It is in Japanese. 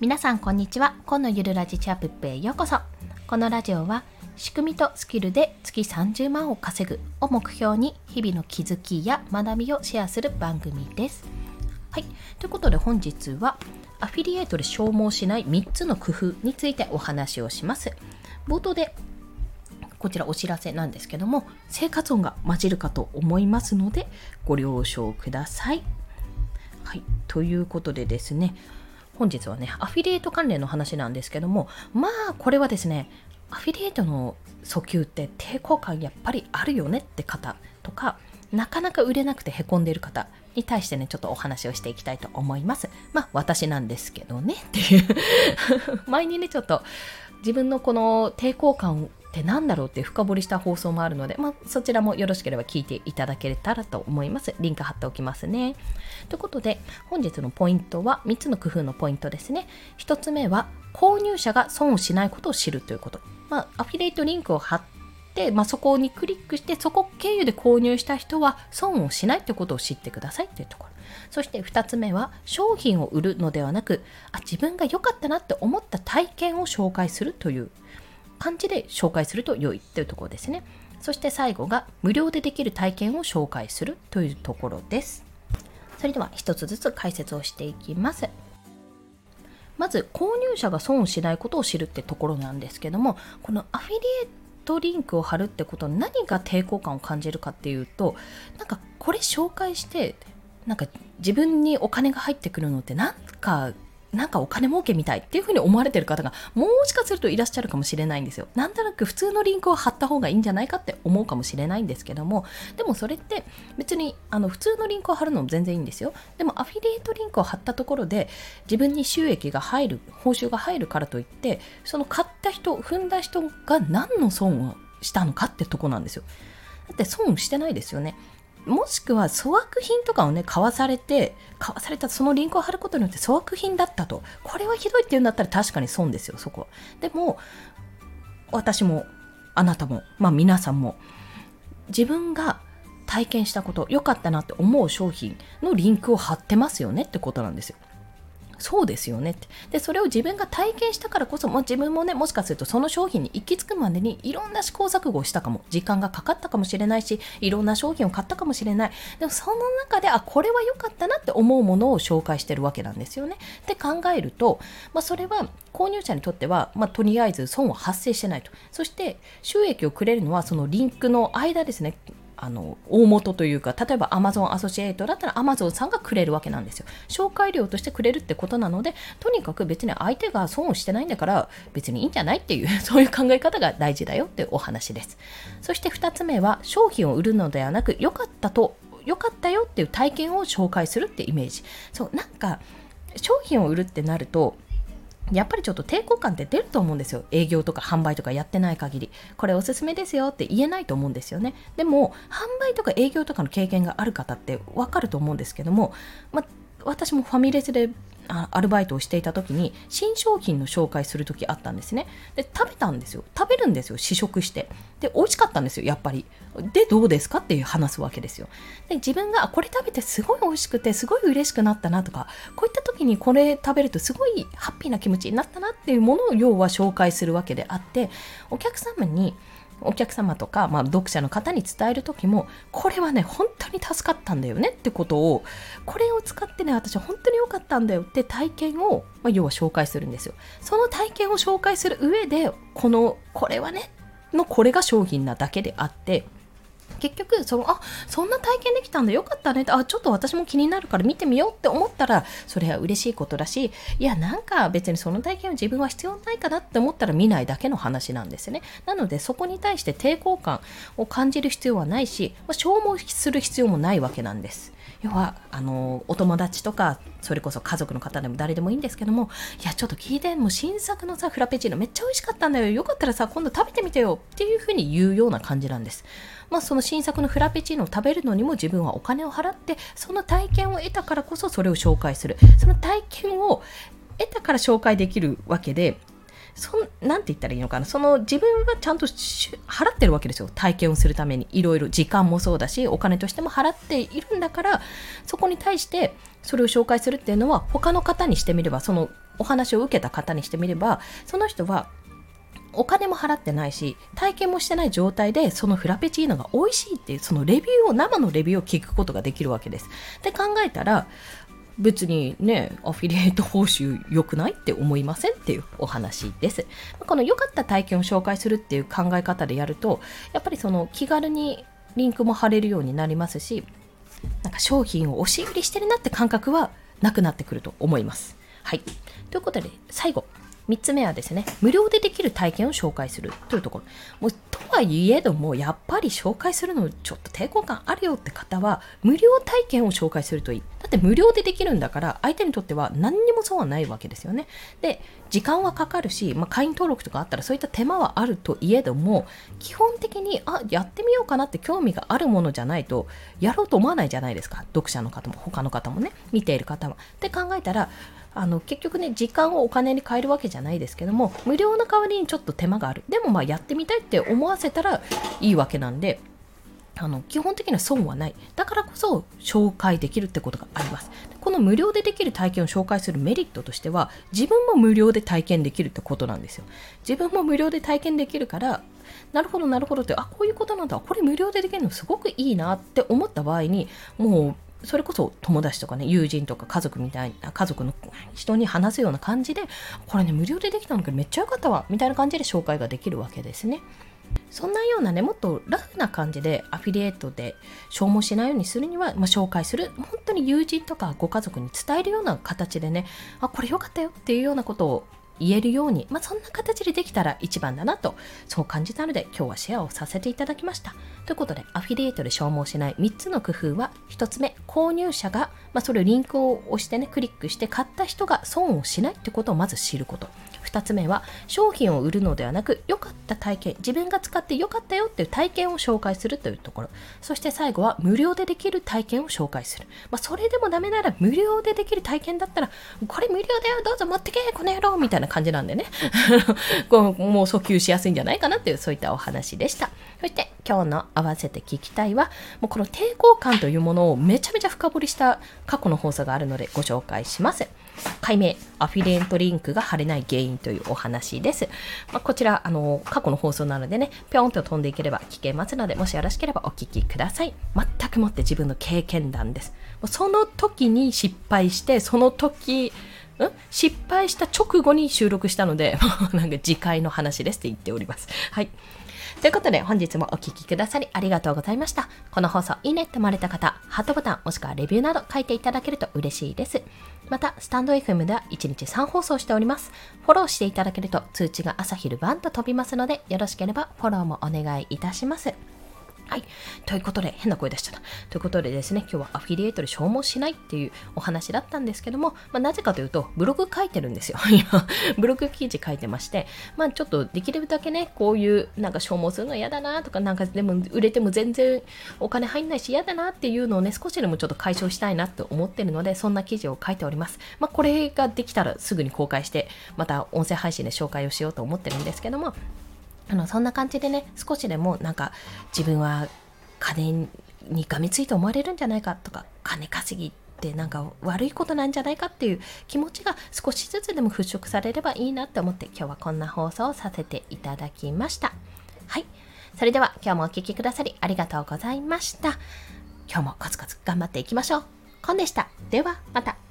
皆さんこんにちは。今のゆるラジチャップへようこそ。このラジオは仕組みとスキルで月30万を稼ぐを目標に日々の気づきや学びをシェアする番組です。はい。ということで本日はアフィリエイトで消耗しない3つの工夫についてお話をします。冒頭でこちらお知らせなんですけども生活音が混じるかと思いますのでご了承ください。はい。ということでですね本日はね、アフィリエイト関連の話なんですけども、まあ、これはですね、アフィリエイトの訴求って抵抗感やっぱりあるよねって方とか、なかなか売れなくてへこんでいる方に対してね、ちょっとお話をしていきたいと思います。まあ、私なんですけどねっていう 前にね、ちょっと自分のこの抵抗感って何だろうって深掘りした放送もあるので、まあ、そちらもよろしければ聞いていただけたらと思います。リンク貼っておきますね。ということで、本日のポイントは3つの工夫のポイントですね。1つ目は、購入者が損をしないことを知るということ。まあ、アフィリエイトリンクを貼って、まあ、そこにクリックして、そこ経由で購入した人は損をしないということを知ってくださいというところ。そして2つ目は商品を売るのではなくあ自分が良かったなって思った体験を紹介するという感じで紹介すると良いというところですね。そして最後が無料でできる体験を紹介するというところです。それでは一つずつ解説をしていきます。まず購入者が損をしないことを知るってところなんですけどもこのアフィリエイトリンクを貼るってことに何が抵抗感を感じるかっていうとなんかこれ紹介してなんか自分にお金が入ってくるのってなんかなんかお金儲けみたいっていうふうに思われてる方がもしかするといらっしゃるかもしれないんですよ。なんとなく普通のリンクを貼った方がいいんじゃないかって思うかもしれないんですけども、でもそれって別にあの普通のリンクを貼るのも全然いいんですよ。でもアフィリエイトリンクを貼ったところで自分に収益が入る、報酬が入るからといって、その買った人、踏んだ人が何の損をしたのかってとこなんですよ。だって損してないですよね。もしくは粗悪品とかをね、買わされて、買わされたそのリンクを貼ることによって粗悪品だったと。これはひどいって言うんだったら確かに損ですよ、そこ。でも、私も、あなたも、まあ皆さんも、自分が体験したこと、良かったなって思う商品のリンクを貼ってますよねってことなんですよ。そうですよねって。で、それを自分が体験したからこそ、もう自分もね、もしかするとその商品に行き着くまでにいろんな試行錯誤をしたかも、時間がかかったかもしれないし、いろんな商品を買ったかもしれない。でもその中で、あ、これは良かったなって思うものを紹介してるわけなんですよね。って考えると、まあ、それは購入者にとっては、まあ、とりあえず損は発生してないと。そして、収益をくれるのはそのリンクの間ですね。あの大元というか例えば Amazon アソシエイトだったら Amazon さんがくれるわけなんですよ。紹介料としてくれるってことなのでとにかく別に相手が損をしてないんだから別にいいんじゃないっていう そういう考え方が大事だよっていうお話です。そして2つ目は商品を売るのではなく良かったと良かったよっていう体験を紹介するってイメージ。そうなんか商品を売るってなるとやっぱりちょっと抵抗感って出ると思うんですよ。営業とか販売とかやってない限り。これおすすめですよって言えないと思うんですよね。でも、販売とか営業とかの経験がある方ってわかると思うんですけども、ま私もファミレスでアルバイトをしていた時に新商品の紹介する時あったんですね。で食べたんですよ。食べるんですよ試食して。で美味しかったんですよやっぱり。でどうですかっていう話すわけですよ。で自分がこれ食べてすごい美味しくてすごい嬉しくなったなとかこういった時にこれ食べるとすごいハッピーな気持ちになったなっていうものを要は紹介するわけであってお客様にお客様とか、まあ、読者の方に伝える時もこれはね本当に助かったんだよねってことをこれを使ってね私は本当に良かったんだよって体験を、まあ、要は紹介するんですよ。その体験を紹介する上でこのこれはねのこれが商品なだけであって結局そのあそんな体験できたんだよかったねってあちょっと私も気になるから見てみようって思ったらそれは嬉しいことだしいやなんか別にその体験は自分は必要ないかなって思ったら見ないだけの話なんですね。なのでそこに対して抵抗感を感じる必要はないし、まあ、消耗する必要もないわけなんです。要はあのお友達とかそれこそ家族の方でも誰でもいいんですけどもいやちょっと聞いてもう新作のさフラペチーノめっちゃ美味しかったんだよ。よかったらさ今度食べてみてよっていうふうに言うような感じなんです。まあその新作のフラペチーノを食べるのにも自分はお金を払ってその体験を得たからこそそれを紹介する。その体験を得たから紹介できるわけでそんなんて言ったらいいのかな。その自分はちゃんと払ってるわけですよ。体験をするために。いろいろ。時間もそうだしお金としても払っているんだからそこに対してそれを紹介するっていうのは他の方にしてみればそのお話を受けた方にしてみればその人はお金も払ってないし体験もしてない状態でそのフラペチーノが美味しいっていうそのレビューを生のレビューを聞くことができるわけです。で考えたら別にねアフィリエイト報酬良くないって思いませんっていうお話ですこの良かった体験を紹介するっていう考え方でやるとやっぱりその気軽にリンクも貼れるようになりますしなんか商品を押し売りしてるなって感覚はなくなってくると思いますはいということで最後3つ目はですね、無料でできる体験を紹介するというところ。もうとはいえども、やっぱり紹介するのちょっと抵抗感あるよって方は、無料体験を紹介するといい。って無料でできるんだから、相手にとっては何にも損はないわけですよね。で、時間はかかるし、まあ、会員登録とかあったらそういった手間はあるといえども、基本的に、あ、やってみようかなって興味があるものじゃないと、やろうと思わないじゃないですか。読者の方も、他の方もね、見ている方は。って考えたら、あの結局ね時間をお金に変えるわけじゃないですけども無料の代わりにちょっと手間があるでもまあやってみたいって思わせたらいいわけなんであの基本的には損はない。だからこそ紹介できるってことがあります。この無料でできる体験を紹介するメリットとしては自分も無料で体験できるってことなんですよ。自分も無料で体験できるからなるほどなるほどってあこういうことなんだ。これ無料でできるのすごくいいなって思った場合にもうそれこそ友達とかね友人とか家族みたいな家族の人に話すような感じでこれね無料でできたのけめっちゃ良かったわみたいな感じで紹介ができるわけですね。そんなようなねもっとラフな感じでアフィリエイトで消耗しないようにするには、まあ、紹介する。本当に友人とかご家族に伝えるような形でねあこれ良かったよっていうようなことを言えるように、まあ、そんな形でできたら一番だなと。そう感じたので今日はシェアをさせていただきました。ということでアフィリエイトで消耗しない3つの工夫は1つ目購入者が、まあ、それをリンクを押してねクリックして買った人が損をしないってことをまず知ること。2つ目は商品を売るのではなく良かった体験自分が使って良かったよっていう体験を紹介するというところ。そして最後は無料でできる体験を紹介する、まあ、それでもダメなら無料でできる体験だったらこれ無料だよどうぞ持ってけこの野郎みたいな感じなんでね。こうもう訴求しやすいんじゃないかなっていうそういったお話でした。そして今日の合わせて聞きたいはもうこの抵抗感というものをめちゃめちゃ深掘りした過去の放送があるのでご紹介します。解明アフィリエントリンクが貼れない原因というお話です、まあ、こちらあの過去の放送なのでねぴょんと飛んでいければ聞けますのでもしよろしければお聞きください全くもって自分の経験談ですその時に失敗してその時失敗した直後に収録したので、なんか次回の話ですって言っております。はい。ということで本日もお聴きくださりありがとうございました。この放送いいねって思われた方、ハートボタンもしくはレビューなど書いていただけると嬉しいです。また、スタンド FM では1日3放送しております。フォローしていただけると通知が朝昼晩と飛びますので、よろしければフォローもお願いいたします。はい。ということで、変な声出しちゃった。ということでですね、今日はアフィリエイトで消耗しないっていうお話だったんですけども、まあ、なぜかというと、ブログ書いてるんですよ。ブログ記事書いてまして、まあ、ちょっとできるだけね、こういうなんか消耗するの嫌だなとか、なんかでも売れても全然お金入んないし嫌だなっていうのをね、少しでもちょっと解消したいなと思ってるので、そんな記事を書いております。まあ、これができたらすぐに公開して、また音声配信で紹介をしようと思ってるんですけども、あのそんな感じでね少しでもなんか自分は金にがみついて思われるんじゃないかとか金稼ぎってなんか悪いことなんじゃないかっていう気持ちが少しずつでも払拭されればいいなって思って今日はこんな放送をさせていただきました。はい。それでは今日もお聴きくださりありがとうございました。今日もコツコツ頑張っていきましょう。コンでした。ではまた。